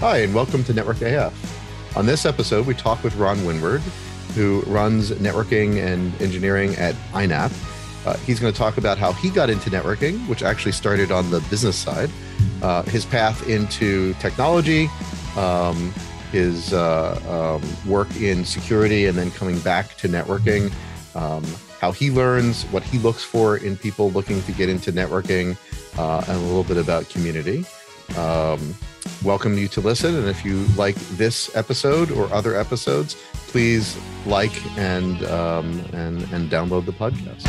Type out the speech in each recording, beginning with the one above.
Hi, and welcome to Network AF. On this episode, we talk with Ron Winward, who runs networking and engineering at INAP. Uh, he's going to talk about how he got into networking, which actually started on the business side, uh, his path into technology, um, his uh, um, work in security, and then coming back to networking, um, how he learns, what he looks for in people looking to get into networking, uh, and a little bit about community. Welcome you to listen. And if you like this episode or other episodes, please like and um, and and download the podcast.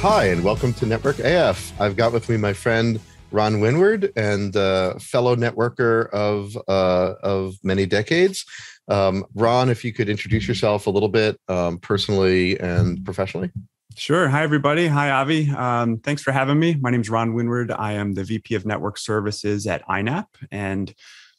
Hi, and welcome to Network AF. I've got with me my friend Ron Winward and uh, fellow networker of uh, of many decades. Um, Ron, if you could introduce yourself a little bit um, personally and professionally. Sure. Hi, everybody. Hi, Avi. Um, thanks for having me. My name is Ron Winward. I am the VP of Network Services at INAP, and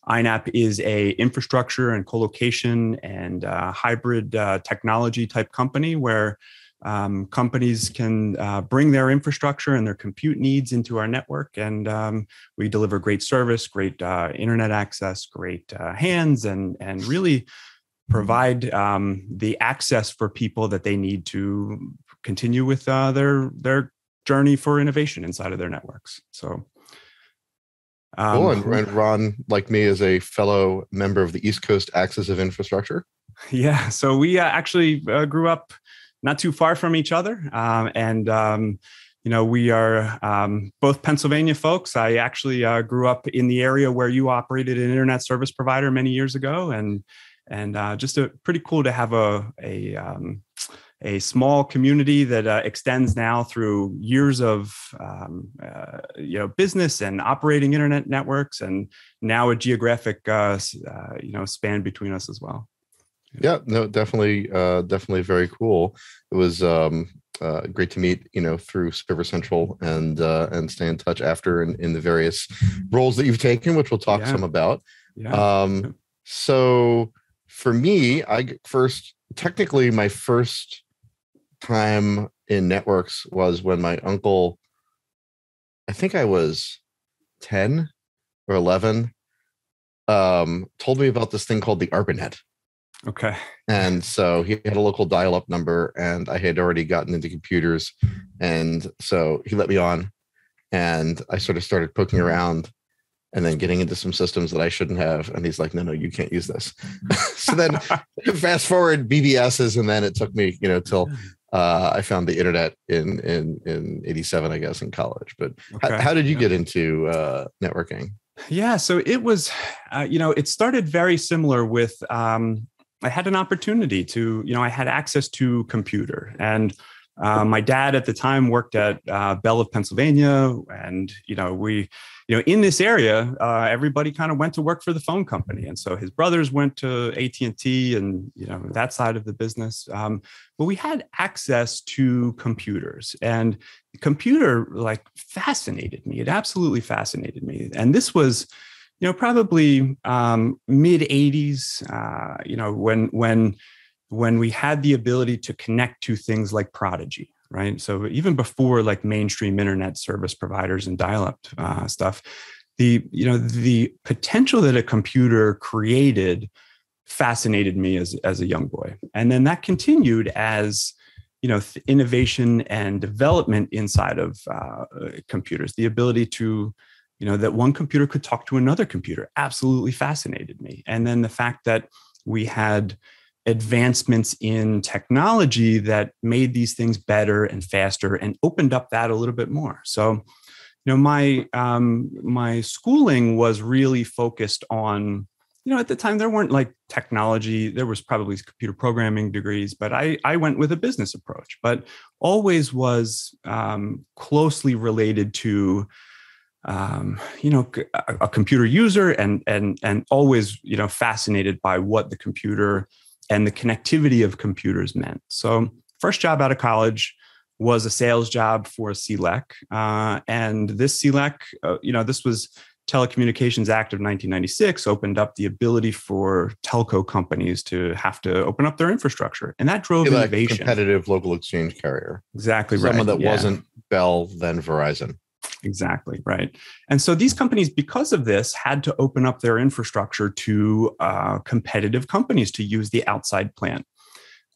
INAP is a infrastructure and colocation and uh, hybrid uh, technology type company where um, companies can uh, bring their infrastructure and their compute needs into our network, and um, we deliver great service, great uh, internet access, great uh, hands, and and really provide um, the access for people that they need to continue with uh, their their journey for innovation inside of their networks. So. Um, cool. And, and Ron, like me, is a fellow member of the East Coast Axis of Infrastructure. Yeah. So we uh, actually uh, grew up not too far from each other. Um, and um, you know, we are um, both Pennsylvania folks. I actually uh, grew up in the area where you operated an internet service provider many years ago, and and uh, just a pretty cool to have a a um, a small community that uh, extends now through years of um, uh, you know business and operating internet networks, and now a geographic uh, uh, you know span between us as well yeah no definitely uh definitely very cool it was um uh, great to meet you know through server central and uh and stay in touch after in, in the various roles that you've taken which we'll talk yeah. some about yeah. um so for me i first technically my first time in networks was when my uncle i think i was 10 or 11 um told me about this thing called the arpanet Okay. And so he had a local dial up number, and I had already gotten into computers. And so he let me on, and I sort of started poking around and then getting into some systems that I shouldn't have. And he's like, no, no, you can't use this. so then fast forward BBSs, and then it took me, you know, till uh, I found the internet in in in '87, I guess, in college. But okay. how, how, did you yeah. get into uh, networking? Yeah, so it was, uh, you know, it started very similar with um, I had an opportunity to, you know, I had access to computer. And uh, my dad at the time worked at uh, Bell of Pennsylvania, and you know we, you know, in this area, uh, everybody kind of went to work for the phone company, and so his brothers went to AT and T, and you know that side of the business. Um, but we had access to computers, and computer like fascinated me. It absolutely fascinated me, and this was you know, probably um, mid '80s. Uh, you know, when when when we had the ability to connect to things like Prodigy, right? So even before like mainstream internet service providers and dial-up uh, stuff, the you know the potential that a computer created fascinated me as as a young boy, and then that continued as you know innovation and development inside of uh, computers, the ability to you know that one computer could talk to another computer. Absolutely fascinated me. And then the fact that we had advancements in technology that made these things better and faster and opened up that a little bit more. So you know my um, my schooling was really focused on you know at the time there weren't like technology. There was probably computer programming degrees but i i went with a business approach. But always was um, closely related to um, you know a, a, computer user and and and always you know fascinated by what the computer and the connectivity of computers meant so first job out of college was a sales job for CLEC. Uh, and this CLEC, uh, you know, this was Telecommunications Act of 1996 opened up the ability for telco companies to have to open up their infrastructure, and that drove like innovation. competitive local exchange carrier. Exactly Someone right. that Yeah. wasn't Bell, then Verizon. Exactly right. And so these companies, because of this, had to open up their infrastructure to uh, competitive companies to use the outside plant.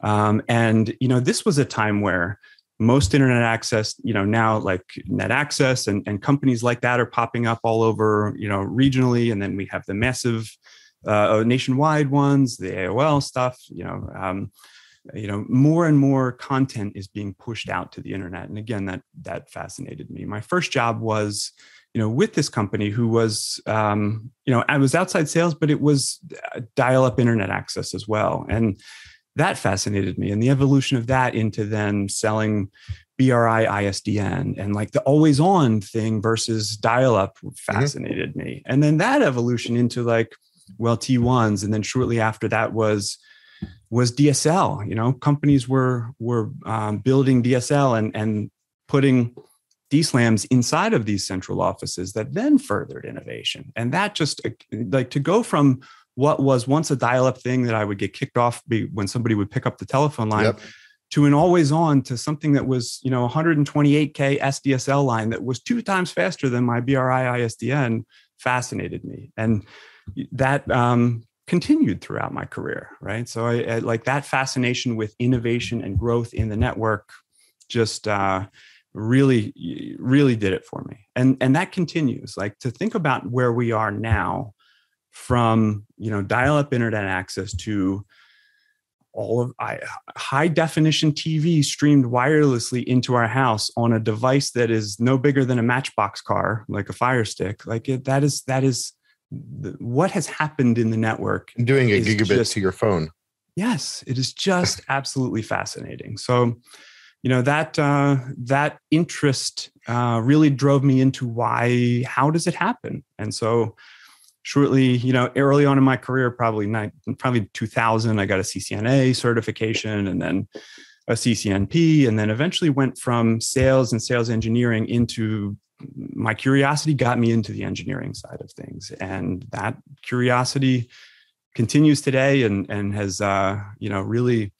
Um, and you know, this was a time where most internet access, you know, now like net access and, and companies like that are popping up all over, you know, regionally. And then we have the massive uh, nationwide ones, the AOL stuff, you know, um, you know more and more content is being pushed out to the internet and again that that fascinated me my first job was you know with this company who was um, you know i was outside sales but it was dial up internet access as well and that fascinated me and the evolution of that into then selling BRI ISDN and like the always on thing versus dial up fascinated mm-hmm. me. And then that evolution into like, well, T1s. And then shortly after that was was DSL. You know, companies were were um, building DSL and and putting DSLAMs inside of these central offices that then furthered innovation. And that just like to go from what was once a dial-up thing that I would get kicked off when somebody would pick up the telephone line. Yep. To an always on to something that was, you know, 128K SDSL line that was two times faster than my BRI ISDN fascinated me. And that um, continued throughout my career right so I, I, like that fascination with innovation and growth in the network just uh, really really did it for me and and that continues like to think about where we are now from you know dial up internet access to all of I, high definition TV streamed wirelessly into our house on a device that is no bigger than a matchbox car, like a Fire Stick. Like it, that is that is the, what has happened in the network. Doing a gigabit just, to your phone. Yes, it is just absolutely fascinating. So, you know that uh, that interest uh, really drove me into why. How does it happen? And so, shortly, you know, early on in my career, probably nine, probably 2000, I got a CCNA certification, and then a CCNP, and then eventually went from sales and sales engineering into my curiosity got me into the engineering side of things. And that curiosity continues today and and has uh, you know really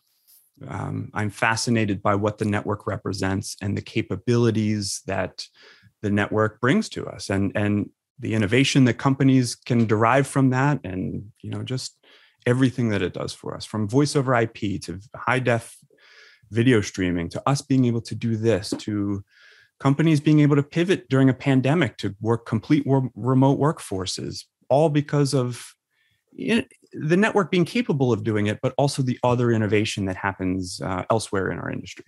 um, i'm fascinated by what the network represents and the capabilities that the network brings to us and and the innovation that companies can derive from that and you know just everything that it does for us from voice over ip to high def video streaming to us being able to do this to companies being able to pivot during a pandemic to work complete remote workforces, all because of the network being capable of doing it, but also the other innovation that happens uh, elsewhere in our industry.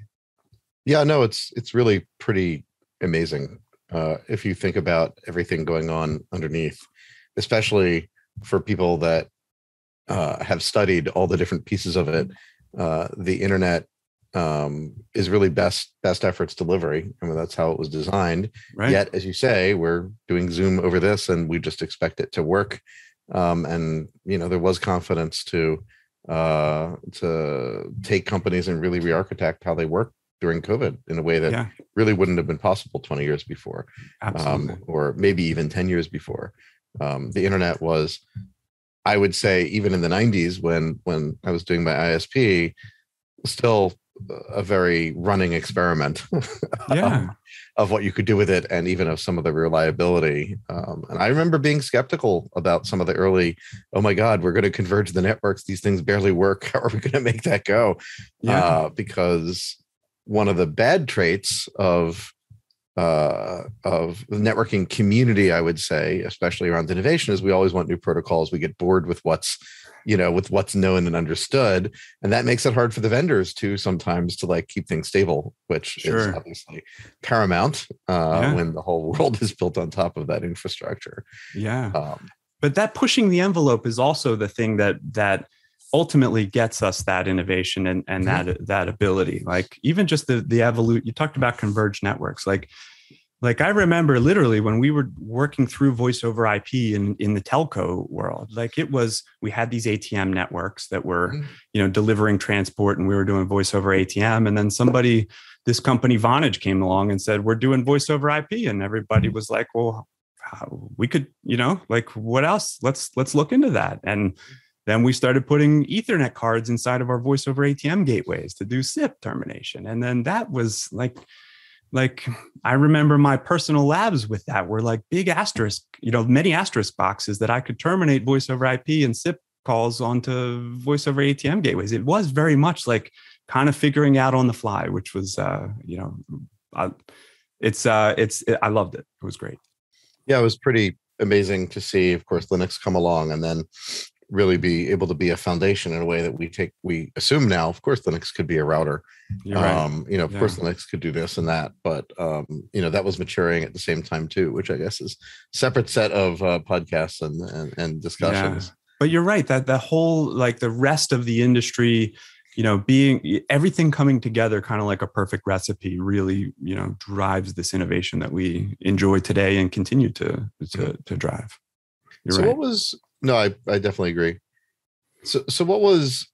Yeah, no, it's it's really pretty amazing uh, if you think about everything going on underneath, especially for people that uh, have studied all the different pieces of it. Uh, the internet um, is really best best efforts delivery. I mean, that's how it was designed. Right. Yet, as you say, we're doing Zoom over this, and we just expect it to work. Um, and you know, there was confidence to uh, to take companies and really re-architect how they work during COVID in a way that yeah. really wouldn't have been possible 20 years before, um, or maybe even 10 years before. Um, the internet was, I would say, even in the 90s when when I was doing my ISP, still a very running experiment yeah. um, of what you could do with it and even of some of the reliability. Um, and I remember being skeptical about some of the early, oh my God, we're going to converge the networks. These things barely work. How are we going to make that go? Yeah. Uh, because one of the bad traits of uh, of the networking community, I would say, especially around innovation, is we always want new protocols. We get bored with what's you know with what's known and understood and that makes it hard for the vendors too sometimes to like keep things stable which sure. is obviously paramount uh, yeah. when the whole world is built on top of that infrastructure yeah um, but that pushing the envelope is also the thing that that ultimately gets us that innovation and, and mm-hmm. that that ability like even just the the evolute you talked about converged networks like like I remember literally when we were working through voice over IP in, in the telco world, like it was, we had these ATM networks that were, mm-hmm. you know, delivering transport and we were doing voice over ATM. And then somebody, this company Vonage came along and said, we're doing voice over IP. And everybody was like, well, we could, you know, like what else? Let's let's look into that. And then we started putting Ethernet cards inside of our voice over ATM gateways to do SIP termination. And then that was like, like I remember my personal labs with that were like big asterisk, you know, many asterisk boxes that I could terminate voice over IP and SIP calls onto voice over ATM gateways. It was very much like kind of figuring out on the fly, which was, uh, you know, uh, it's, uh, it's, it, I loved it. It was great. Yeah, it was pretty amazing to see, of course, Linux come along and then really be able to be a foundation in a way that we take we assume now of course linux could be a router right. um you know of yeah. course linux could do this and that but um you know that was maturing at the same time too which i guess is separate set of uh, podcasts and, and and discussions yeah. but you're right that the whole like the rest of the industry you know being everything coming together kind of like a perfect recipe really you know drives this innovation that we enjoy today and continue to to, to drive you're so right. what was no, I, I definitely agree. So, so what was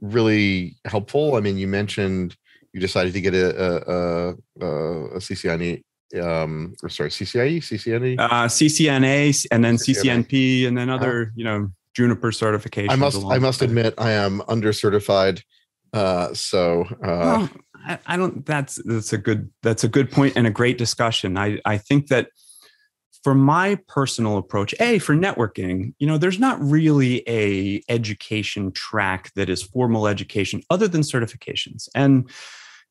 really helpful? I mean, you mentioned you decided to get a a, a, a CCNE, um, or sorry, CCIE, CCNE, uh, CCNA, and then CCNA. CCNP, and then uh-huh. other, uh, you know, Juniper certifications. I must, I must admit, I am under certified. Uh, so, uh, well, I, I don't. That's that's a good that's a good point and a great discussion. I I think that for my personal approach a for networking you know there's not really a education track that is formal education other than certifications. And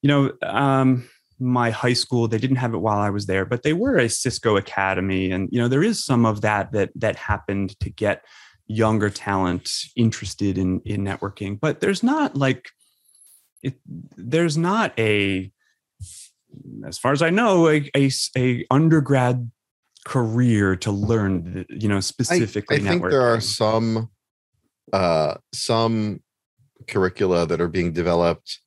you know um, my high school they didn't have it while i was there but they were a cisco academy. And you know there is some of that that that happened to get younger talent interested in in networking. But there's not like it there's not a as far as i know a, a, a undergrad career to learn you know specifically i, I think there are some uh some curricula that are being developed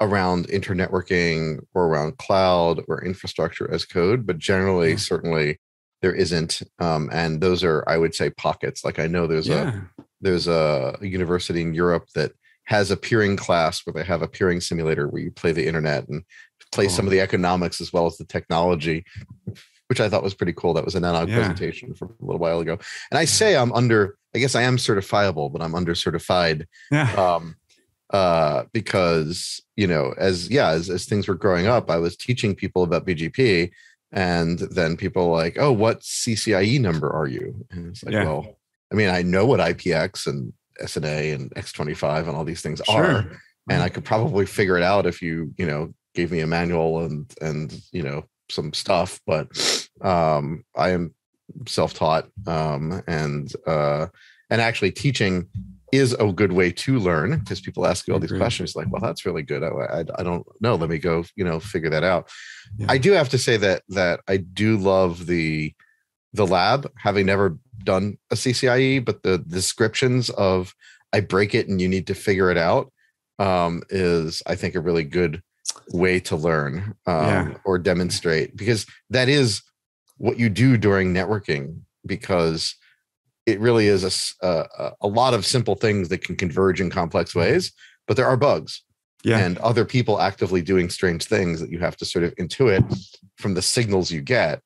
around internetworking or around cloud or infrastructure as code but generally yeah. certainly there isn't um and those are i would say pockets like i know there's yeah. a there's a, a university in europe that has a peering class where they have a peering simulator where you play the internet and play some of the economics as well as the technology which I thought was pretty cool. That was a NANOG yeah. presentation from a little while ago. And I say I'm under, I guess I am certifiable, but I'm under certified. Yeah. Um, uh, because you know, as yeah, as, as things were growing up, I was teaching people about BGP, and then people like, oh, what CCIE number are you? And it's like, yeah. well, I mean, I know what IPX and SNA and X25 and all these things sure. are, and I could probably figure it out if you, you know, gave me a manual and and you know some stuff, but um, I am self-taught um, and uh, and actually teaching is a good way to learn because people ask you all these questions like well that's really good. I, I, I, don't know. Let me go you know figure that out. Yeah. i do have to say that that i do love the the lab having never done a ccie but the descriptions of i break it and you need to figure it out um, is i think a really good way to learn um, yeah. or demonstrate because that is what you do during networking because it really is a, a, a lot of simple things that can converge in complex mm-hmm. ways but there are bugs yeah. and other people actively doing strange things that you have to sort of intuit from the signals you get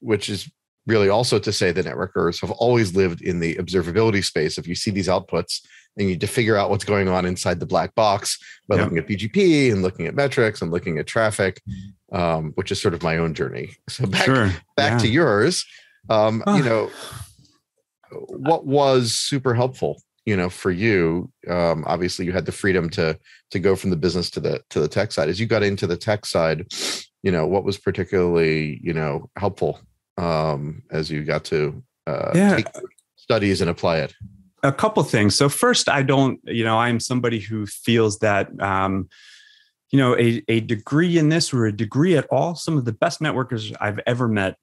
which is really also to say the networkers have always lived in the observability space if you see these outputs and you need to figure out what's going on inside the black box by yep. looking at BGP and looking at metrics and looking at traffic, um, which is sort of my own journey. So back sure. back yeah. to yours. Um, you know, what was super helpful, you know, for you? Um, obviously, you had the freedom to to go from the business to the to the tech side. As you got into the tech side, you know, what was particularly you know helpful um, as you got to uh, yeah. take studies and apply it? a couple things. So first, I don't, you know, I'm somebody who feels that, um, you know, a, a degree in this or a degree at all, some of the best networkers I've ever met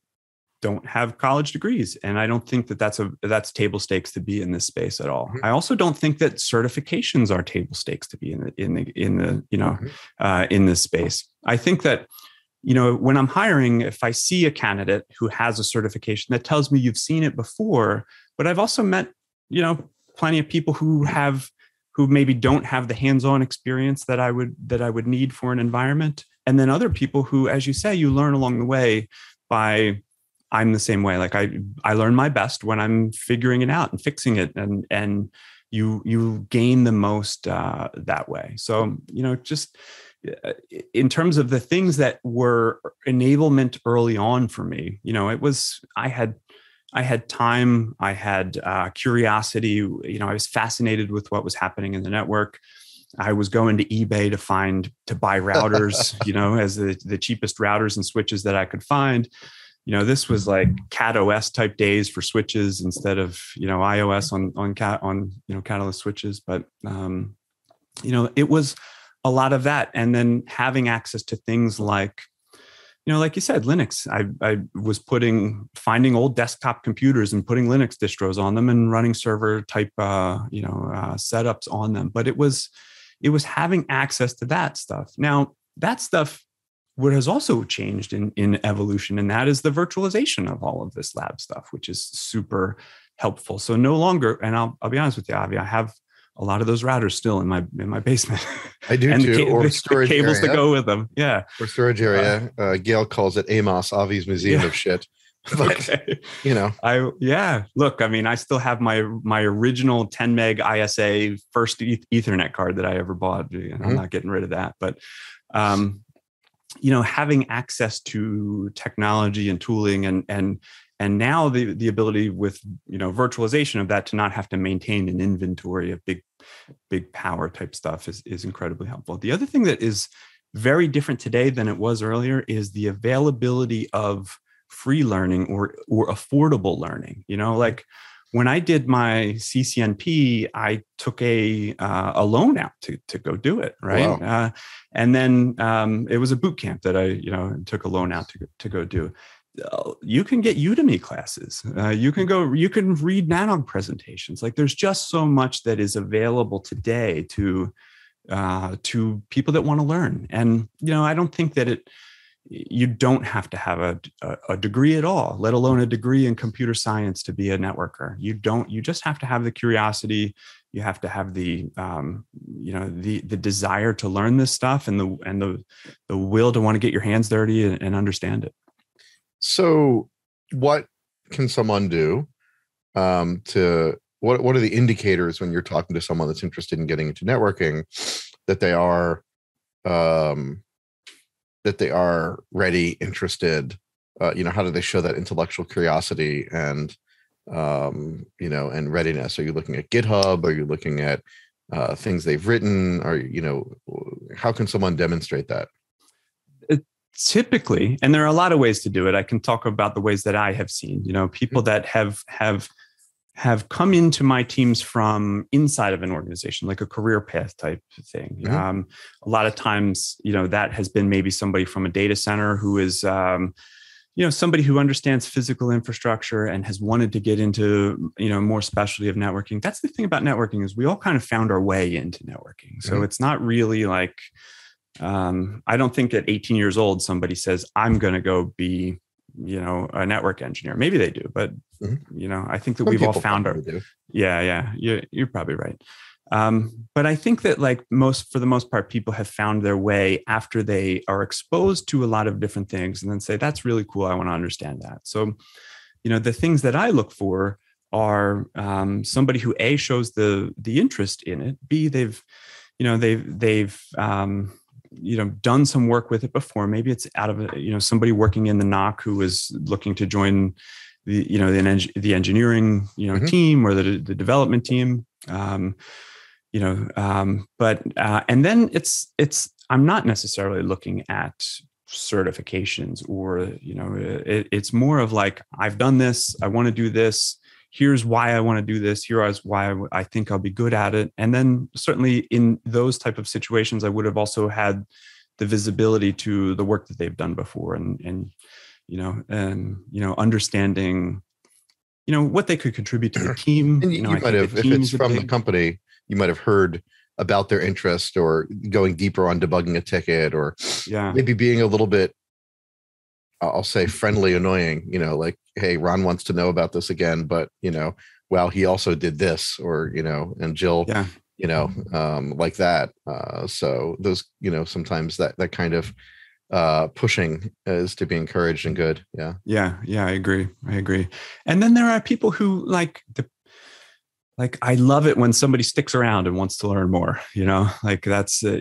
don't have college degrees and i don't think that that's a that's table stakes to be in this space at all mm-hmm. i also don't think that certifications are table stakes to be in the in the in the you know mm-hmm. uh, in this space i think that you know when i'm hiring if i see a candidate who has a certification that tells me you've seen it before but i've also met you know plenty of people who have who maybe don't have the hands-on experience that I would that I would need for an environment and then other people who as you say you learn along the way by I'm the same way. Like I I learn my best when I'm figuring it out and fixing it, and and you you gain the most uh, that way. So you know, just in terms of the things that were enablement early on for me, you know, it was I had I had time, I had uh, curiosity. You know, I was fascinated with what was happening in the network. I was going to eBay to find to buy routers, you know, as the, the cheapest routers and switches that I could find. You know, this was like Cat OS type days for switches instead of you know IOS on on cat on you know Catalyst switches. But um, you know, it was a lot of that, and then having access to things like you know, like you said, Linux. I, I was putting finding old desktop computers and putting Linux distros on them and running server type, uh, you know, uh, setups on them. But it was it was having access to that stuff. Now, that stuff what has also changed in, in evolution, and that is the virtualization of all of this lab stuff, which is super helpful. So no longer, and I'll, I'll be honest with you, Avi, I have a lot of those routers still in my in my basement. I do and too. The, or storage the cables area. to go with them. Yeah. Or storage area. Uh, uh, Gail calls it Amos, Avi's Museum yeah. of Shit. but you know i yeah look i mean i still have my my original 10 meg isa first ethernet card that i ever bought mm-hmm. i'm not getting rid of that but um you know having access to technology and tooling and and and now the the ability with you know virtualization of that to not have to maintain an inventory of big big power type stuff is is incredibly helpful. The other thing that is very different today than it was earlier is the availability of free learning or or affordable learning. You know like when i did my ccnp i took a uh, a loan out to to go do it right? Wow. uh, and then um, it was a boot camp that i you know took a loan out to, to go do you can get udemy classes. Uh, you can go you can read nanog presentations. Like there's just so much that is available today to uh, to people that want to learn. And you know i don't think that it you don't have to have a, a, degree at all let alone a degree in computer science to be a networker. You don't you just have to have the curiosity. You have to have the um, you know the the desire to learn this stuff and the and the the will to want to get your hands dirty and, and understand it so what can someone do um, to what what are the indicators when you're talking to someone that's interested in getting into networking that they are um, that they are ready, interested? Uh, you know, how do they show that intellectual curiosity and um, you know and readiness? Are you looking at GitHub? Are you looking at uh, things they've written? Are you know how can someone demonstrate that? Typically and there are a lot of ways to do it i can talk about the ways that i have seen you know people mm-hmm. that have have have come into my teams from inside of an organization, like a career path type thing. Mm-hmm. Um, a lot of times, you know, that has been maybe somebody from a data center who is, um, you know, somebody who understands physical infrastructure and has wanted to get into, you know, more specialty of networking. That's the thing about networking is we all kind of found our way into networking. So mm-hmm. it's not really like, um, I don't think at 18 years old somebody says, "I'm going to go be you know a network engineer maybe they do but mm-hmm. you know i think that Some we've all found our do. yeah yeah you're, you're probably right um, but i think that like most for the most part people have found their way after they are exposed to a lot of different things and then say that's really cool i want to understand that so you know the things that i look for are um, somebody who a shows the the interest in it b they've you know they've they've um, you know done some work with it before. Maybe it's out of you know somebody working in the NOC who is looking to join the you know the, the engineering you know mm-hmm. team or the, the development team. Um, you know um, but uh, and then it's it's i'm not necessarily looking at certifications or you know it, it's more of like i've done this i want to do this here's why I want to do this. Here's why I, I think I'll be good at it. And then certainly in those type of situations, I would have also had the visibility to the work that they've done before and, and, you know, and, you know, understanding, you know, what they could contribute to the team. And you, you, know, you might have, if it's from big, the company, you might have heard about their interest or going deeper on debugging a ticket or yeah. maybe being a little bit I'll say friendly annoying, you know, like, hey, Ron wants to know about this again, but you know, well, he also did this, or you know, and Jill, yeah. you know, um, like that. Uh, so those, you know, sometimes that that kind of uh, pushing is to be encouraged and good. Yeah. Yeah. Yeah. I agree. I agree. And then there are people who like the, like I love it when somebody sticks around and wants to learn more. You know, like that's uh,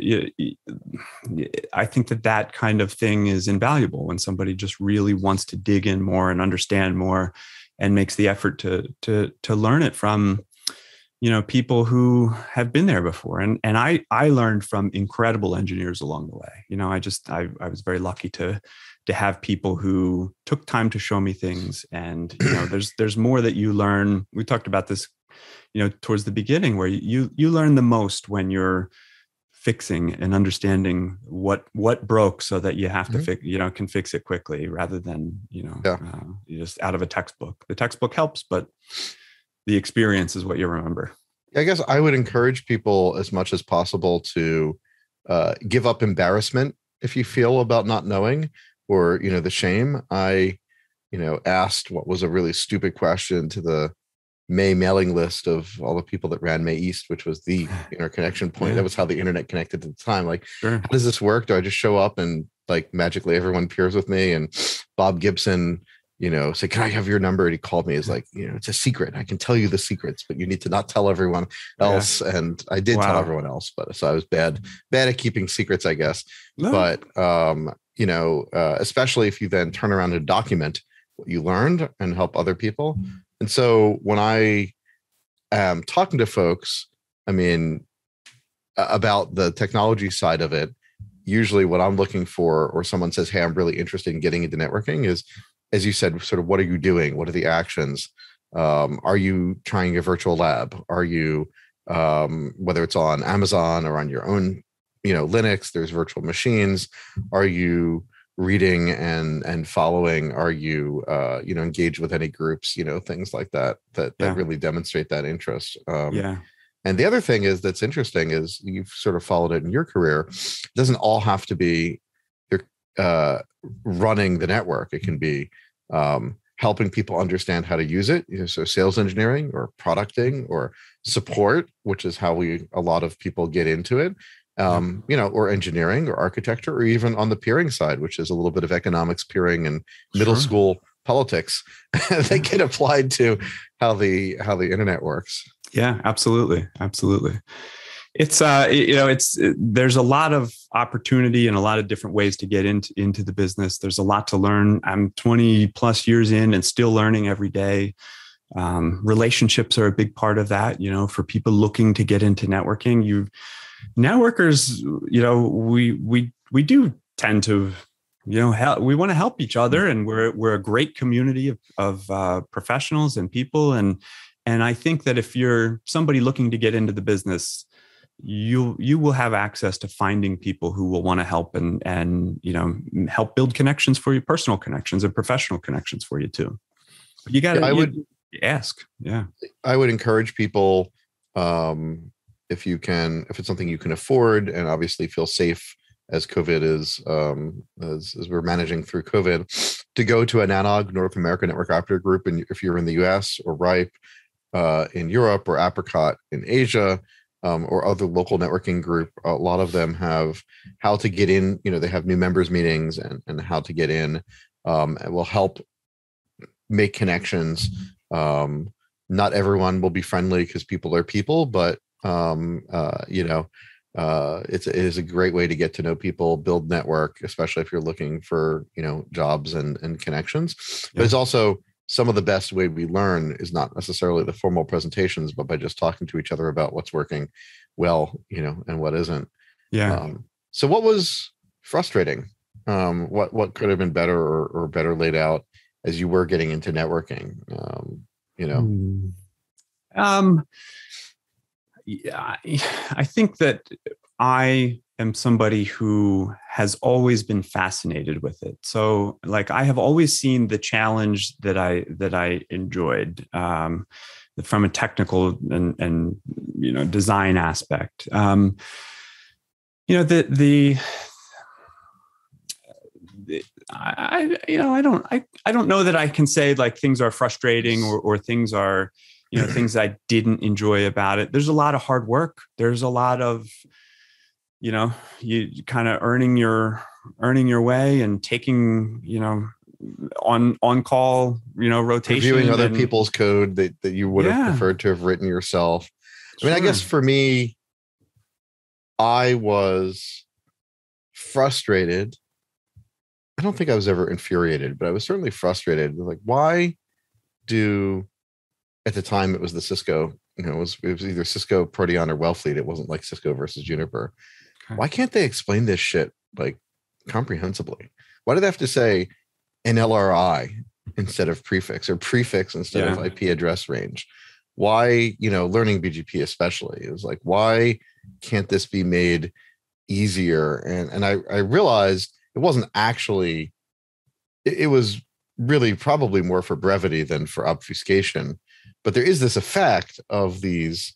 I think that that kind of thing is invaluable when somebody just really wants to dig in more and understand more, and makes the effort to to to learn it from you know people who have been there before. And and i i learned from incredible engineers along the way. You know i just i, I was very lucky to to have people who took time to show me things. And you know there's there's more that you learn. We talked about this you know towards the beginning where you you learn the most when you're fixing and understanding what what broke so that you have to mm-hmm. fix you know can fix it quickly rather than you know yeah. uh, just out of a textbook the textbook helps but the experience is what you remember. I guess I would encourage people as much as possible to uh, give up embarrassment if you feel about not knowing or you know the shame. I you know asked what was a really stupid question to the MAE mailing list of all the people that ran MAE-East, which was the interconnection point. Yeah. That was how the internet connected at the time. Like, sure. how does this work? Do I just show up and like magically everyone peers with me? And Bob Gibson you know, say, "Can I have your number?" And he called me. He's like, "You know, it's a secret. I can tell you the secrets, but you need to not tell everyone else." Yeah. And I did wow. tell everyone else, but so I was bad, bad at keeping secrets, I guess. No. But um, you know, uh, especially if you then turn around and document what you learned and help other people. And so when I am talking to folks, I mean, about the technology side of it, usually what I'm looking for, or someone says, Hey, I'm really interested in getting into networking, is as you said, sort of what are you doing? What are the actions? Um, are you trying a virtual lab? Are you um, whether it's on Amazon or on your own, you know, Linux? There's virtual machines. Are you reading and and following? Are you uh, you know engaged with any groups? You know, things like that that yeah. that really demonstrate that interest. Um, yeah. And the other thing is that's interesting is you've sort of followed it in your career. It doesn't all have to be you're uh, running the network. It can be um, helping people understand how to use it. You know, so sales engineering or producting or support, which is how we a lot of people get into it. Um, you know, or engineering or architecture, or even on the peering side, which is a little bit of economics peering and middle sure. school politics. they get applied to how the how the internet works. Yeah, absolutely, absolutely. It's uh you know it's it, there's a lot of opportunity and a lot of different ways to get into into the business. There's a lot to learn. I'm 20 plus years in and still learning every day. Um, relationships are a big part of that you know for people looking to get into networking. You networkers you know we we we do tend to you know help, we want to help each other and we're we're a great community of, of uh, professionals and people. And and i think that if you're somebody looking to get into the business you you will have access to finding people who will want to help and and you know help build connections for you personal connections and professional connections for you too. You got to i would ask. Yeah. I would encourage people um if you can if it's something you can afford and obviously feel safe as covid is um as, as we're managing through covid to go to a NANOG north america network operator group and if you're in the us or ripe uh, in europe or apricot in asia um, or other local networking group, a lot of them have how to get in. You know, they have new members meetings and, and how to get in. Um, it will help make connections. Um, not everyone will be friendly because people are people, but um, uh, you know, uh, it's it is a great way to get to know people, build network, especially if you're looking for you know jobs and and connections. Yeah. But it's also some of the best way we learn is not necessarily the formal presentations, but by just talking to each other about what's working well, you know, and what isn't. Yeah. Um, so what was frustrating? Um, what what could have been better or, or better laid out as you were getting into networking? Um, you know. Hmm. Um yeah, I think that I am somebody who has always been fascinated with it. So, like, I have always seen the challenge that I that I enjoyed um, from a technical and and you know design aspect. Um, you know the the. I, you know, I don't, I, I don't know that I can say like things are frustrating or, or things are, you know, things I didn't enjoy about it. There's a lot of hard work. There's a lot of, you know, you kind of earning your earning your way and taking, you know, on on call, you know, rotation. Reviewing other and, people's code that, that you would Yeah. have preferred to have written yourself. I mean, I guess for me, I was frustrated. I don't think I was ever infuriated, but I was certainly frustrated. Like, why do at the time it was the Cisco, you know, it was, it was either Cisco, Proteon, or Wellfleet. It wasn't like Cisco versus Juniper. Okay. Why can't they explain this shit like comprehensibly? Why do they have to say NLRI instead of prefix or prefix instead of IP address range? Why, you know, learning BGP especially is like, why can't this be made easier? And and I I realized it wasn't actually it, it was really probably more for brevity than for obfuscation. But there is this effect of these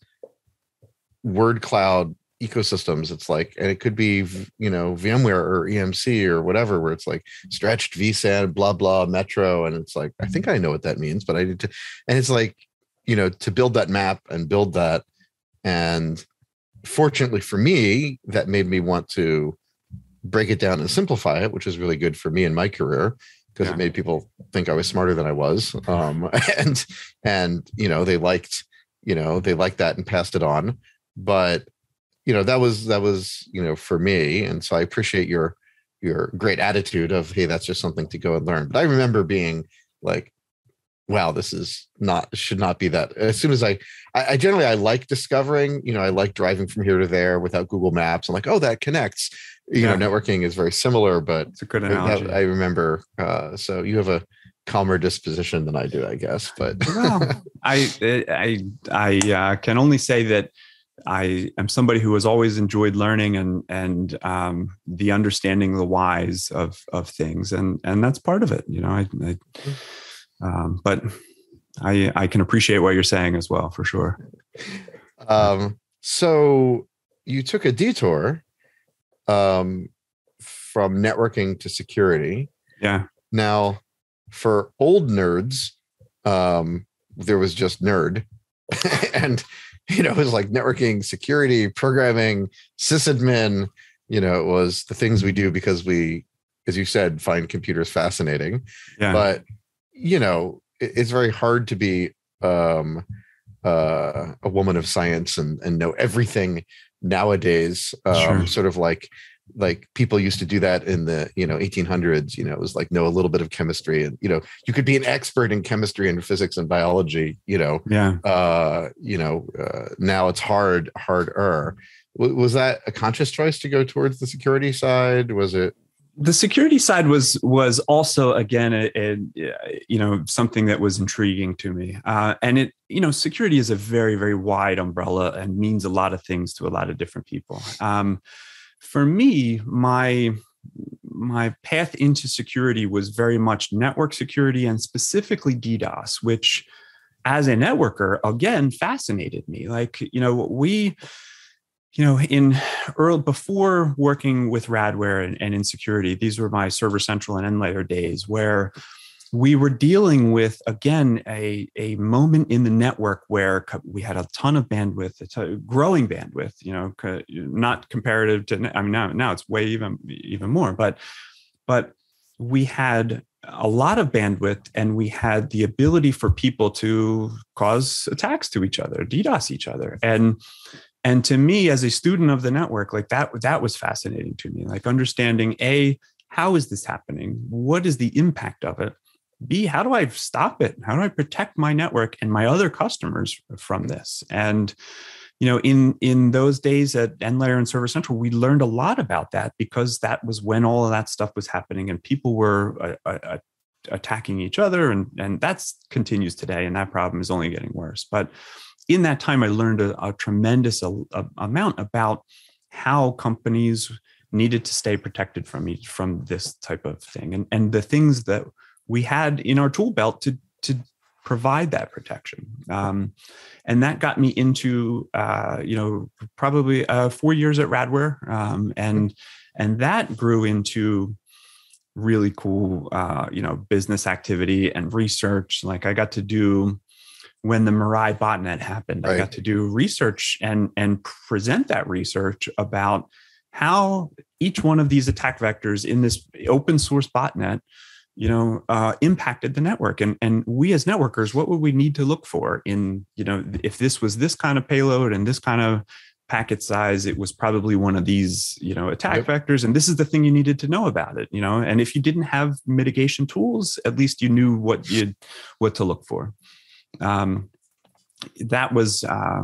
word cloud ecosystems. It's like, and it could be, you know, VMware or EMC or whatever, where it's like stretched vSAN, blah, blah, Metro. And it's like, I think mm-hmm. I know what that means, but I need to, and it's like, you know, to build that map and build that. And fortunately for me, that made me want to break it down and simplify it, which was really good for me in my career because Yeah. it made people think I was smarter than I was. Um, and, and, you know, they liked, you know, they liked that and passed it on. But, you know, that was, that was, you know, for me. And so I appreciate your, your great attitude of, Hey, that's just something to go and learn. But I remember being like, wow, this is not, should not be that. As soon as I, I, I generally, I like discovering, you know, I like driving from here to there without Google Maps. I'm like, oh, that connects. You Yeah. know, networking is very similar, but It's a good that- analogy. I remember. Uh, so you have a calmer disposition than I do, I guess. But well, I I I uh, can only say that I am somebody who has always enjoyed learning and and um, the understanding the whys of of things, and and that's part of it. You know, I, I um, but I I can appreciate what you're saying as well for sure. um, so you took a detour um, from networking to security. Yeah, Now, for old nerds, um, there was just nerd, and you know it was like networking, security, programming, sysadmin. You know, it was the things we do because we, as you said, find computers fascinating. yeah, But you know, it's very hard to be um, uh, a woman of science and and know everything nowadays. Um, Sure. Sort of like like people used to do that in the you know 1800s you know it was like know a little bit of chemistry and you know you could be an expert in chemistry and physics and biology you know yeah. uh you know uh, now it's hard harder W- was that a conscious choice to go towards the security side was it the security side was was also again a, a, you know something that was intriguing to me uh, and it you know security is a very very wide umbrella and means a lot of things to a lot of different people um, for me my my path into security was very much network security and specifically DDoS, which as a networker, again, fascinated me. Like, you know, we, you know, in early before working with Radware and, and in security, these were my Server Central and NLayer days where we were dealing with again a, a moment in the network where we had a ton of bandwidth, a ton, growing bandwidth. You know, not comparative to I mean now now it's way even even more, but but we had a lot of bandwidth and we had the ability for people to cause attacks to each other, DDoS each other, and and to me as a student of the network, like that that was fascinating to me, like understanding a how is this happening, what is the impact of it B, how do I stop it? How do I protect my network and my other customers from this? And you know, in in those days at NLayer and Server Central, we learned a lot about that because that was when all of that stuff was happening, and people were uh, uh, attacking each other, and and that's continues today, and that problem is only getting worse. But in that time, I learned a, a tremendous a, a amount about how companies needed to stay protected from each from this type of thing, and and the things that we had in our tool belt to to provide that protection. Um, and that got me into uh, you know probably uh, four years at radware. Um, and and that grew into really cool uh, you know business activity and research. Like i got to do when the Mirai botnet happened i got to do research and and present that research about how each one of these attack vectors in this open source botnet you know uh, impacted the network. And and we as networkers what would we need to look for in you know if this was this kind of payload and this kind of packet size it was probably one of these you know attack yep. vectors and this is the thing you needed to know about it you know? And if you didn't have mitigation tools at least you knew what you what to look for um, that was uh,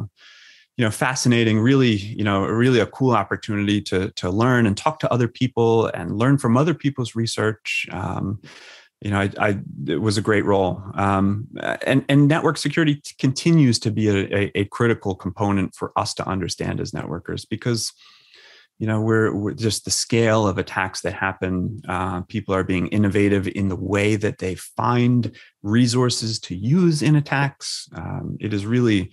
you know fascinating really you know really a cool opportunity to to learn and talk to other people and learn from other people's research. Um, you know I, I, it was a great role. Um, and and network security continues to be a, a, a, critical component for us to understand as networkers because you know we're, we're just the scale of attacks that happen uh, people are being innovative in the way that they find resources to use in attacks um, it is really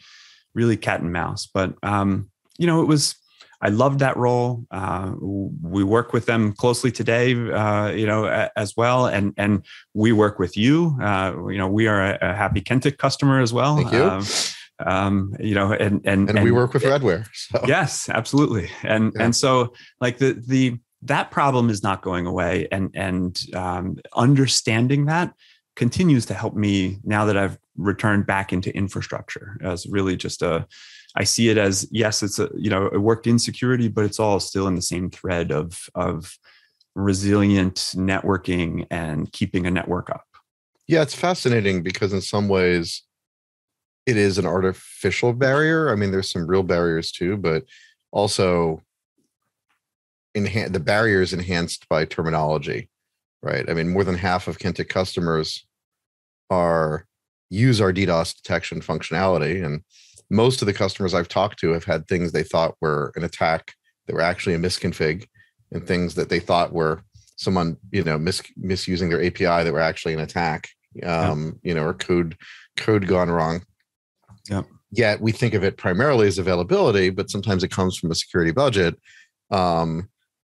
really cat and mouse. But um, you know, it was I loved that role. Uh, we work with them closely today, uh, you know, as well, and and we work with you. Uh, you know, we are a, a, happy Kentik customer as well. Thank you. Um, you know, and and and, and we work with Radware. So. Yes, absolutely. And yeah. and so like the the that problem is not going away, and and um, understanding that continues to help me now that I've returned back into infrastructure as really just a I see it as yes, it's a you know it worked in security, but it's all still in the same thread of of resilient networking and keeping a network up. Yeah, it's fascinating because in some ways it is an artificial barrier. I mean, there's some real barriers too, but also enhan- the barrier is enhanced by terminology right? I mean, more than half of Kentik customers are use our DDoS detection functionality, and most of the customers I've talked to have had things they thought were an attack that were actually a misconfig, and things that they thought were someone you know mis- misusing their API that were actually an attack, um, you know, or code code gone wrong. Yep. Yet we think of it primarily as availability, but sometimes it comes from a security budget. Um,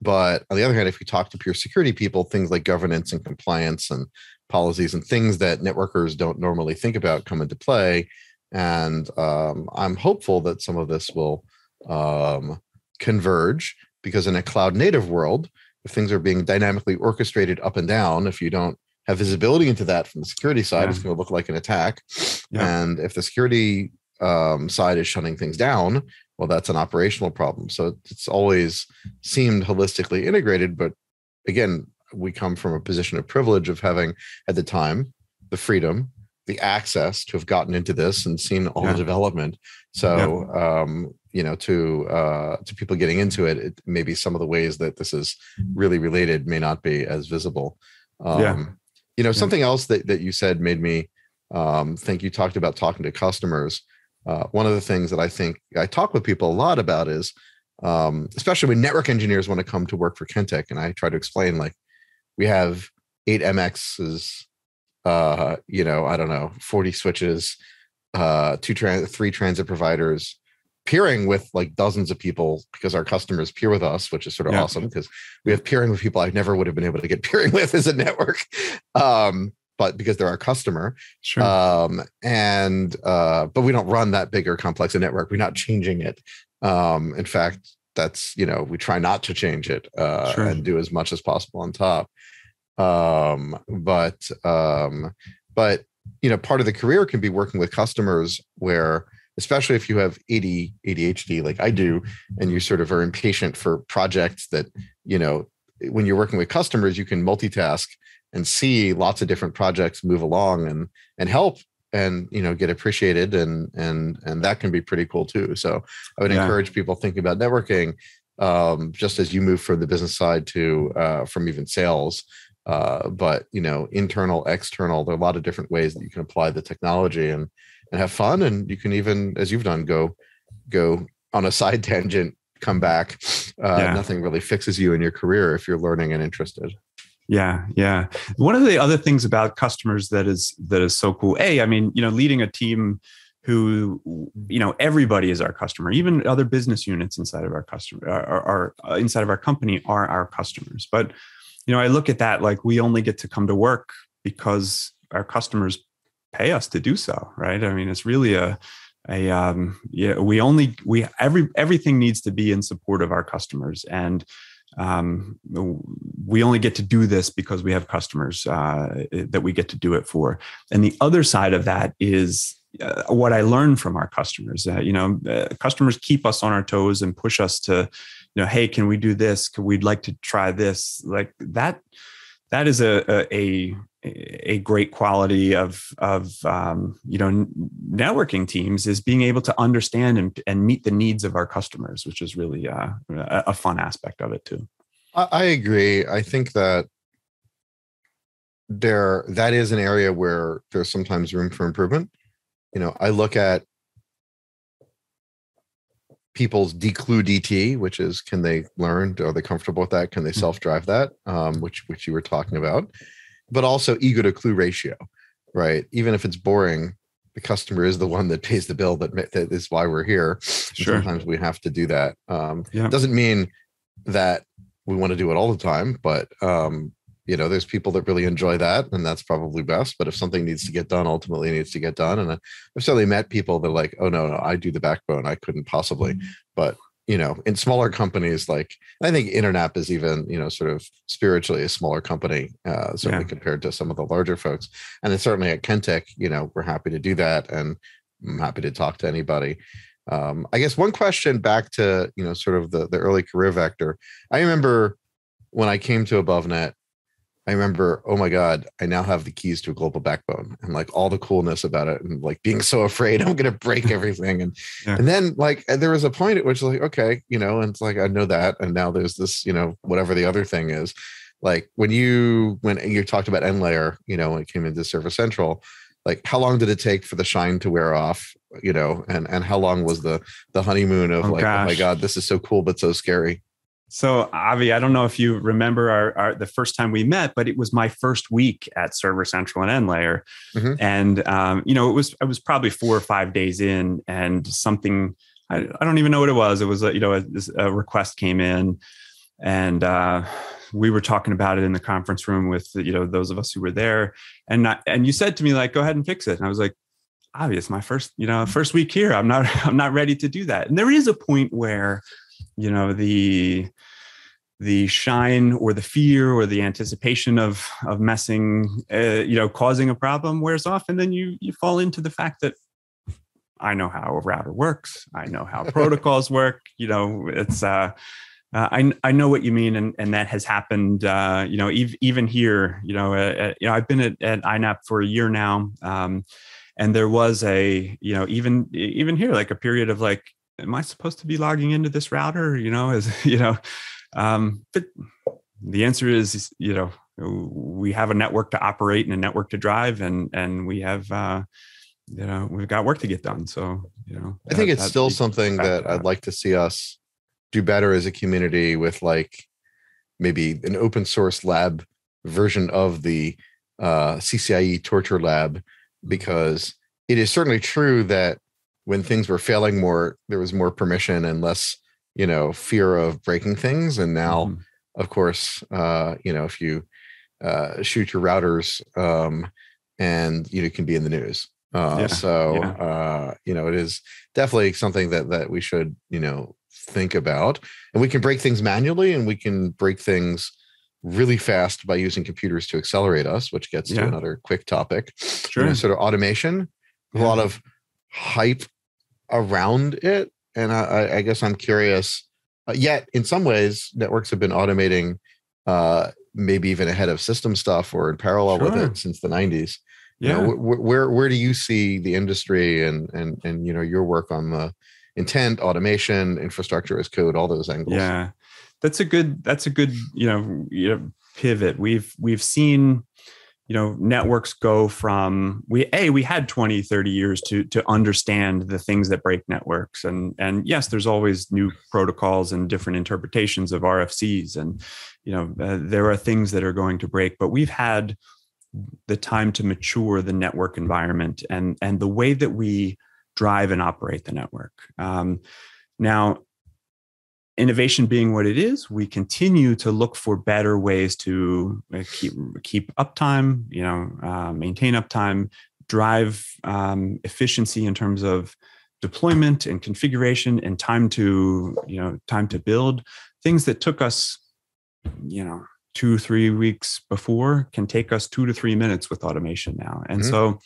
but on the other hand, if we talk to pure security people, things like governance and compliance and policies and things that networkers don't normally think about come into play. And um, I'm hopeful that some of this will um, converge because in a cloud native world, if things are being dynamically orchestrated up and down, if you don't have visibility into that from the security side, yeah. it's going to look like an attack. Yeah. And if the security um, side is shutting things down, well, that's an operational problem. So it's always seemed holistically integrated. But again, we come from a position of privilege of having at the time the freedom, the access to have gotten into this and seen all yeah. the development. So, um, you know, to uh, to people getting into it, it, maybe some of the ways that this is really related may not be as visible. Um, yeah. You know, something else that that you said made me um, think. You talked about talking to customers uh, one of the things that I think I talk with people a lot about is, um, especially when network engineers want to come to work for Kentik, and I try to explain like we have eight MXs, uh, you know, I don't know, forty switches, uh, two trans, three transit providers, peering with like dozens of people because our customers peer with us, which is sort of yeah. awesome because we have peering with people I never would have been able to get peering with as a network. Um, but because they're our customer. Sure. Um, and uh, but we don't run that bigger complex a network. We're not changing it. Um, in fact, that's you know we try not to change it uh, sure. and do as much as possible on top. Um, but um, but you know part of the career can be working with customers where especially if you have AD, ADHD like I do, and you sort of are impatient for projects that, you know, when you're working with customers, you can multitask and see lots of different projects move along and and help and you know get appreciated and and and that can be pretty cool too so i would yeah. encourage people thinking about networking um, just as you move from the business side to uh, from even sales uh, but you know internal external there are a lot of different ways that you can apply the technology and and have fun and you can even as you've done go go on a side tangent come back uh, yeah. nothing really fixes you in your career if you're learning and interested yeah, yeah. One of the other things about customers that is that is so cool. A, I mean, you know, leading a team who, you know, everybody is our customer. Even other business units inside of our customer are, are, are inside of our company are our customers. But you know, I look at that like we only get to come to work because our customers pay us to do so, right? I mean, it's really a a um, yeah, we only we every everything needs to be in support of our customers and um, we only get to do this because we have customers uh, that we get to do it for. And the other side of that is uh, what I learned from our customers. Uh, you know, uh, customers keep us on our toes and push us to, you know, hey, can we do this? We'd like to try this? Like that. That is a a, a great quality of of um, you know networking teams is being able to understand and, and meet the needs of our customers, which is really uh, a fun aspect of it too. I, I agree. I think that there that is an area where there's sometimes room for improvement you know, I look at people's declue DT, which is can they learn? Are they comfortable with that? Can they mm-hmm. self drive that? Um, which which you were talking about, but also ego to clue ratio, right? Even if it's boring, the customer is the one that pays the bill. That that is why we're here. Sure. Sometimes we have to do that. Um, yeah. Doesn't mean that we want to do it all the time, but um, you know there's people that really enjoy that and that's probably best but if something needs to get done ultimately needs to get done and i've certainly met people that are like oh no no i do the backbone i couldn't possibly mm-hmm. but you know in smaller companies like i think internap is even you know sort of spiritually a smaller company uh, certainly yeah. compared to some of the larger folks. And then certainly at Kentik you know we're happy to do that and i'm happy to talk to anybody. Um, i guess one question back to you know sort of the, the early career vector. I remember when i came to AboveNet I remember, oh my God, I now have the keys to a global backbone and like all the coolness about it and like being so afraid I'm gonna break everything. And yeah. and then like there was a point at which like, okay, you know, and it's like I know that. And now there's this, you know, whatever the other thing is. Like when you when you talked about nLayer, you know, when it came into Server Central, like how long did it take for the shine to wear off? You know, and and how long was the the honeymoon of oh, like, gosh. oh my God, this is so cool, but so scary. So Avi, I don't know if you remember our, our, the first time we met, but it was my first week at Server Central and NLayer, mm-hmm. and um, you know it was it was probably four or five days in, and something I, I don't even know what it was. It was a, you know a, a request came in, and uh, we were talking about it in the conference room with you know those of us who were there, and not, and you said to me like, go ahead and fix it, and I was like, obvious, my first you know first week here, I'm not I'm not ready to do that, and there is a point where you know the the shine or the fear or the anticipation of of messing uh, you know causing a problem wears off and then you you fall into the fact that i know how a router works i know how protocols work you know it's uh, uh, I, I know what you mean, and, and that has happened. Uh, you know, ev- even here, you know, uh, uh, you know, I've been at, at INAP for a year now, um, and there was a, you know, even even here, like a period of like, am I supposed to be logging into this router? You know, as you know, um, but the answer is, you know, we have a network to operate and a network to drive, and and we have, uh, you know, we've got work to get done. So, you know, I think it's still something that I'd like to see us do better as a community with like maybe an open source lab version of the uh, CCIE torture lab, because it is certainly true that when things were failing more, there was more permission and less, you know, fear of breaking things. And now, mm-hmm. of course, uh, you know, if you uh, shoot your routers, um, and you know, can be in the news. Uh, yeah. So, yeah. Uh, you know, it is definitely something that that we should, you know, think about. And we can break things manually, and we can break things really fast by using computers to accelerate us, which gets yeah. to another quick topic. Sure. You know, sort of automation. A lot of hype around it. And I, I guess I'm curious. Uh, yet, in some ways, networks have been automating, uh, maybe even ahead of system stuff or in parallel sure. with it since the 90s. Yeah. You know, wh- where where do you see the industry and and and you know your work on the intent, automation, infrastructure as code, all those angles? Yeah, that's a good that's a good you know, you know pivot. We've we've seen you know networks go from we a we had 20 30 years to to understand the things that break networks. And and yes there's always new protocols and different interpretations of rfcs and you know uh, there are things that are going to break but we've had the time to mature the network environment and and the way that we drive and operate the network. Um, now innovation being what it is, we continue to look for better ways to uh, keep keep uptime, you know, uh, maintain uptime, drive um, efficiency in terms of deployment and configuration and time to you know time to build things that took us you know two three weeks before can take us two to three minutes with automation now and mm-hmm. so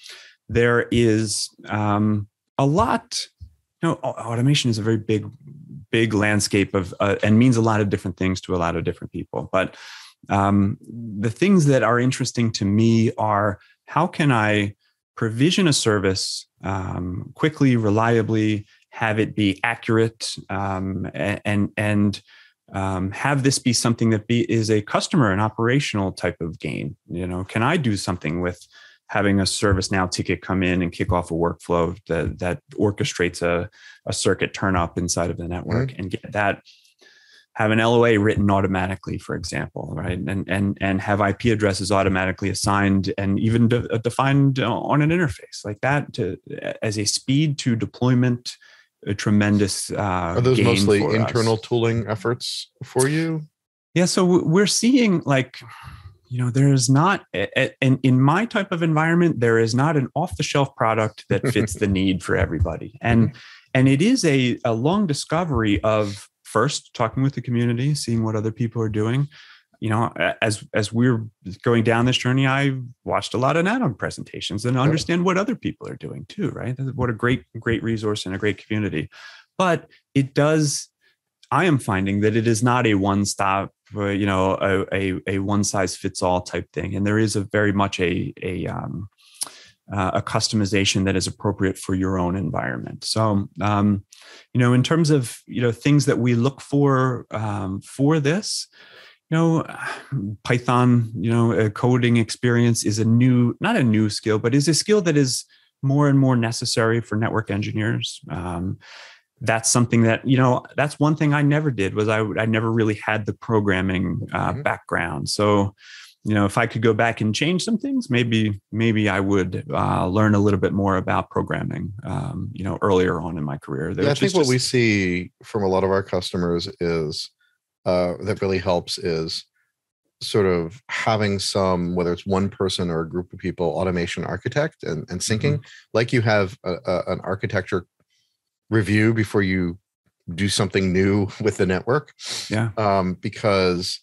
there is um, a lot you know automation is a very big big landscape of uh, and means a lot of different things to a lot of different people. But um, the things that are interesting to me are how can i provision a service um, quickly reliably have it be accurate um, and and um, have this be something that be is a customer and operational type of gain? You know can i do something with having a ServiceNow ticket come in and kick off a workflow that, that orchestrates a, a circuit turn up inside of the network mm-hmm. and get that have an LOA written automatically, for example, right? And and and have IP addresses automatically assigned and even de- uh, defined on an interface like that to as a speed to deployment. A tremendous. Uh, Are those mostly internal us. tooling efforts for you? Yeah, so we're seeing like you know there is not and in my type of environment there is not an off the shelf product that fits the need for everybody. And and it is a, a long discovery of first talking with the community seeing what other people are doing. You know as as we're going down this journey i watched a lot of NANOG presentations and understand what other people are doing too right? What a great great resource and a great community. But it does i am finding that it is not a one stop you know a, a, a, one size fits all type thing. And there is a very much a a um, uh, a customization that is appropriate for your own environment. So um, you know in terms of you know things that we look for um, for this you know python you know coding experience is a new not a new skill but is a skill that is more and more necessary for network engineers. Um, that's something that you know that's one thing i never did was i i never really had the programming uh, mm-hmm. background so you know if i could go back and change some things maybe maybe i would uh, learn a little bit more about programming um, you know earlier on in my career yeah, i think what we see from a lot of our customers is uh, that really helps is sort of having some whether it's one person or a group of people automation architect and, and syncing mm-hmm. like you have a, a, an architecture review before you do something new with the network. Yeah. Um, because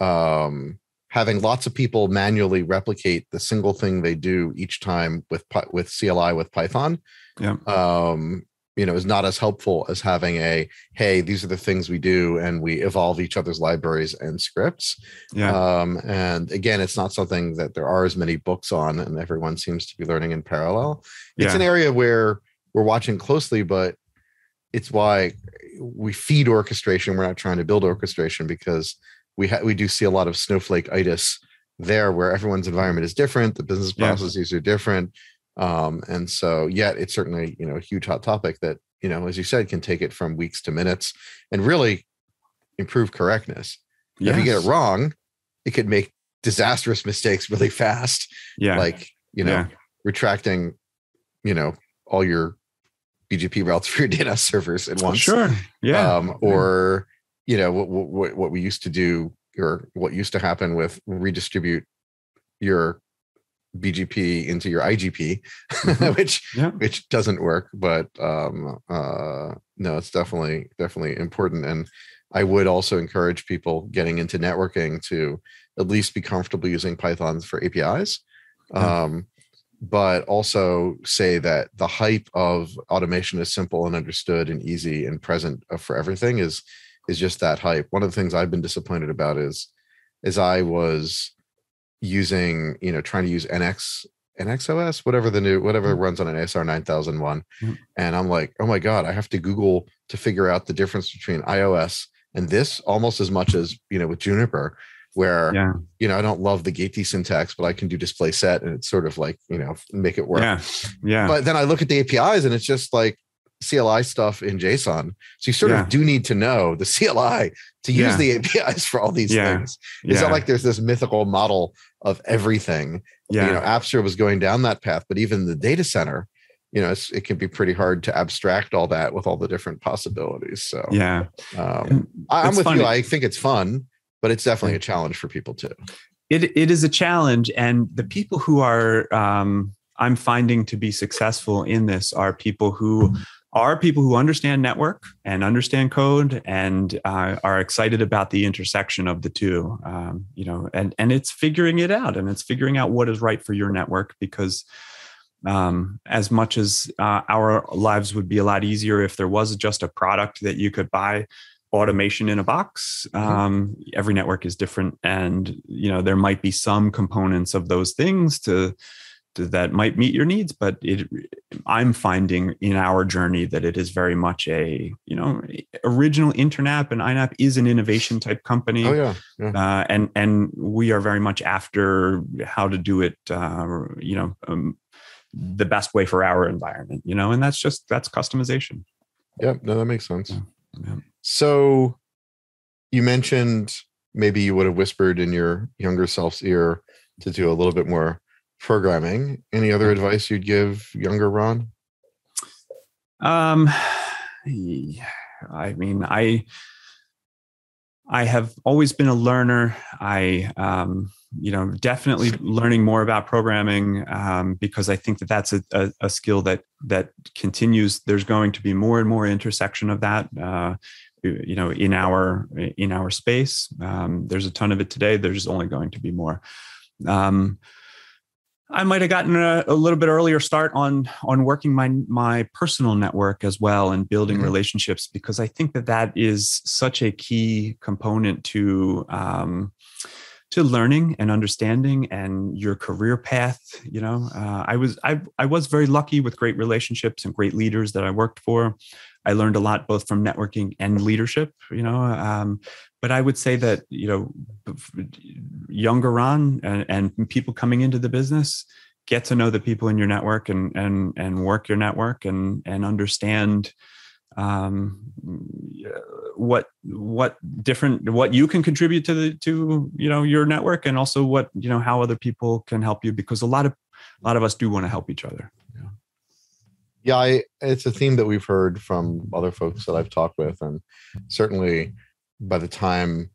um, having lots of people manually replicate the single thing they do each time with with CLI with Python, yeah. um, you know, is not as helpful as having a hey, these are the things we do, and we evolve each other's libraries and scripts. Yeah. Um, and again, it's not something that there are as many books on, and everyone seems to be learning in parallel. It's yeah. an area where we're watching closely, but it's why we feed orchestration. We're not trying to build orchestration because we ha- we do see a lot of snowflake itis there, where everyone's environment is different, the business processes yeah. are different, um, and so yet it's certainly you know a huge hot topic that you know as you said can take it from weeks to minutes and really improve correctness. Yes. If you get it wrong, it could make disastrous mistakes really fast. Yeah, like you know yeah. retracting, you know all your BGP routes for your DNS servers at once. Sure. Yeah. Um, or you know what, what what we used to do or what used to happen with redistribute your BGP into your IGP, mm-hmm. which yeah. which doesn't work. But um, uh, no, it's definitely definitely important. And I would also encourage people getting into networking to at least be comfortable using Python for APIs. Um, but also say that the hype of automation is simple and understood and easy and present for everything is is just that hype. One of the things I've been disappointed about is is I was using, you know, trying to use NX NXOS, whatever the new whatever mm-hmm. runs on an ASR 9001 mm-hmm. and I'm like, "Oh my god, I have to google to figure out the difference between IOS and this almost as much as, you know, with Juniper." Where yeah. you know I don't love the GATE syntax, but I can do display set and it's sort of like you know make it work. Yeah, yeah. But then I look at the APIs and it's just like CLI stuff in JSON. So you sort yeah. of do need to know the CLI to use yeah. the APIs for all these yeah. things. It's not like there's this mythical model of everything. Yeah. You know, Apstra was going down that path, but even the data center, you know, it can be pretty hard to abstract all that with all the different possibilities. So yeah, um, I'm with funny. you. I think it's fun but it's definitely a challenge for people too. It it is a challenge, and the people who are um, I'm finding to be successful in this are people who are people who understand network and understand code and uh, are excited about the intersection of the two. Um, you know, and and it's figuring it out and it's figuring out what is right for your network because um, as much as uh, our lives would be a lot easier if there was just a product that you could buy automation in a box mm-hmm. um, every network is different and you know there might be some components of those things to, to that might meet your needs but it i'm finding in our journey that it is very much a you know original internap and inap is an innovation type company oh yeah, yeah. Uh, and and we are very much after how to do it uh, you know um, the best way for our environment you know and that's just that's customization yeah no that makes sense yeah, yeah. So you mentioned maybe you would have whispered in your younger self's ear to do a little bit more programming. Any other mm-hmm. advice you'd give younger ron? Um i mean i i have always been a learner. I um you know definitely learning more about programming um, because i think that that's a, a, a, skill that that continues. There's going to be more and more intersection of that uh, you know in our in our space. Um, there's a ton of it today. There's only going to be more. Um, I might have gotten a, a, little bit earlier start on on working my my personal network as well and building mm-hmm. relationships because I think that that is such a key component to um, to learning and understanding and your career path you know. Uh, i was I, I was very lucky with great relationships and great leaders that i worked for i learned a lot both from networking and leadership you know um, but i would say that you know younger ron and, and people coming into the business get to know the people in your network and and and work your network and and understand um, what what different what you can contribute to the to you know your network and also what you know how other people can help you because a lot of a lot of us do want to help each other yeah, I, it's a theme that we've heard from other folks that i've talked with and certainly by the time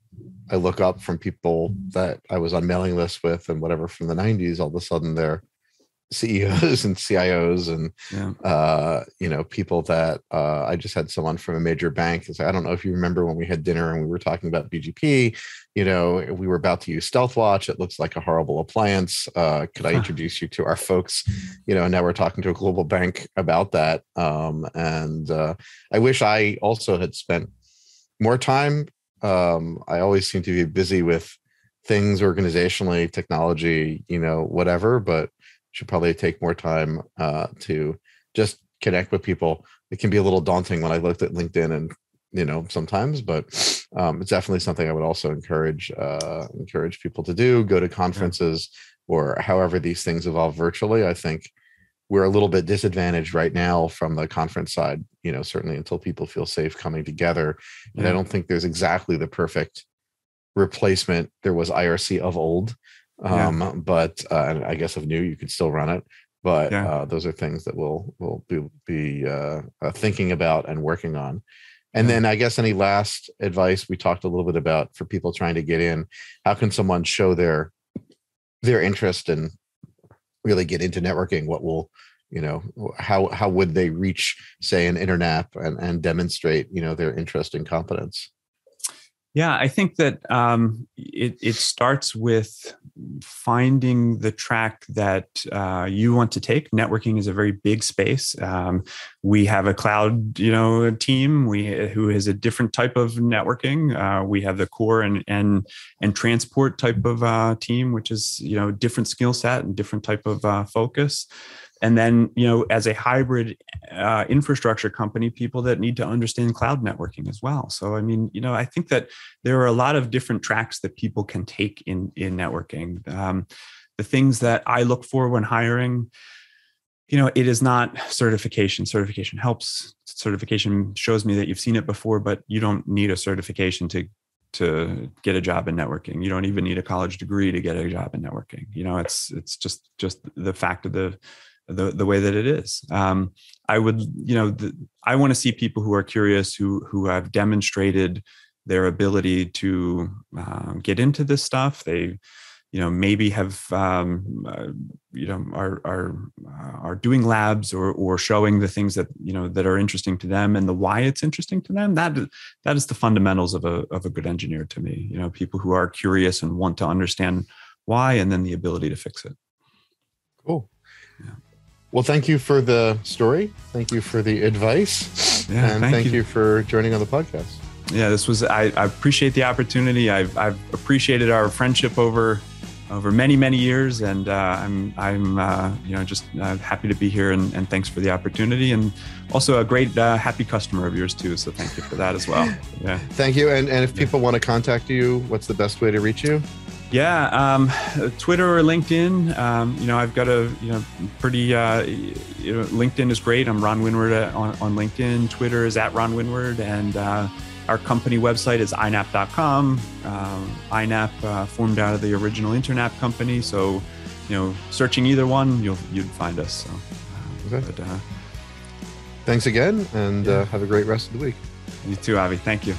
i look up from people that i was on mailing lists with and whatever from the 90s all of a sudden they're CEOs and CIOs and yeah. uh, you know people that uh, I just had someone from a major bank. Say, I don't know if you remember when we had dinner and we were talking about BGP. You know, we were about to use StealthWatch. It looks like a horrible appliance. Uh, could I introduce you to our folks? You know, and now we're talking to a global bank about that. Um, and uh, I wish I also had spent more time. Um, I always seem to be busy with things organizationally, technology, you know, whatever, but should probably take more time uh, to just connect with people. It can be a little daunting when I looked at LinkedIn and you know sometimes, but um, it's definitely something I would also encourage uh, encourage people to do. Go to conferences yeah. or however these things evolve virtually. I think we're a little bit disadvantaged right now from the conference side. You know, certainly until people feel safe coming together, and I don't think there's exactly the perfect replacement. There was IRC of old um, yeah. but uh, I guess if new, you could still run it. But yeah. uh, those are things that we'll we'll be, be uh, uh thinking about and working on. And then I guess any last advice we talked a little bit about for people trying to get in. How can someone show their their interest and really get into networking? What will you know how how would they reach say an internap and, and demonstrate you know their interest and competence yeah, I think that um, it, it starts with finding the track that uh, you want to take. Networking is a very big space. Um, we have a cloud, you know, team we who has a different type of networking. Uh, we have the core and and and transport type of uh, team, which is you know different skill set and different type of uh, focus and then you know as a hybrid uh, infrastructure company people that need to understand cloud networking as well. So i mean you know i think that there are a lot of different tracks that people can take in in networking. Um, the things that i look for when hiring you know it is not certification. Certification helps. Certification shows me that you've seen it before but you don't need a certification to to get a job in networking. You don't even need a college degree to get a job in networking. You know it's it's just just the fact of the the, the way that it is. Um, I would, you know, the, I want to see people who are curious, who who have demonstrated their ability to um, get into this stuff. They you know maybe have um, uh, you know are are uh, are doing labs or or showing the things that you know that are interesting to them and the why it's interesting to them that that is the fundamentals of a of a good engineer to me you know people who are curious and want to understand why and then the ability to fix it cool. Well thank you for the story. Thank you for the advice. Yeah, and thank, thank you. you for joining on the podcast. Yeah this was I, I appreciate the opportunity. I've, I've appreciated our friendship over over many many years. And uh, i'm i'm uh, you know just uh, happy to be here and, and, thanks for the opportunity. And also a great uh, happy customer of yours too. So thank you for that as well. Yeah. Thank you. And, and if people want to contact you what's the best way to reach you yeah um, twitter or linkedin um, you know i've got a you know pretty uh, you know, linkedin is great i'm ron winward uh, on, on linkedin twitter is at ron winward and our company website is inap.com. Um, inap uh, formed out of the original Internap company, so you know, searching either one, you'll you'd find us. So, uh, okay. But, uh, Thanks again, and yeah. Uh, have a great rest of the week. You too, Avi. Thank you.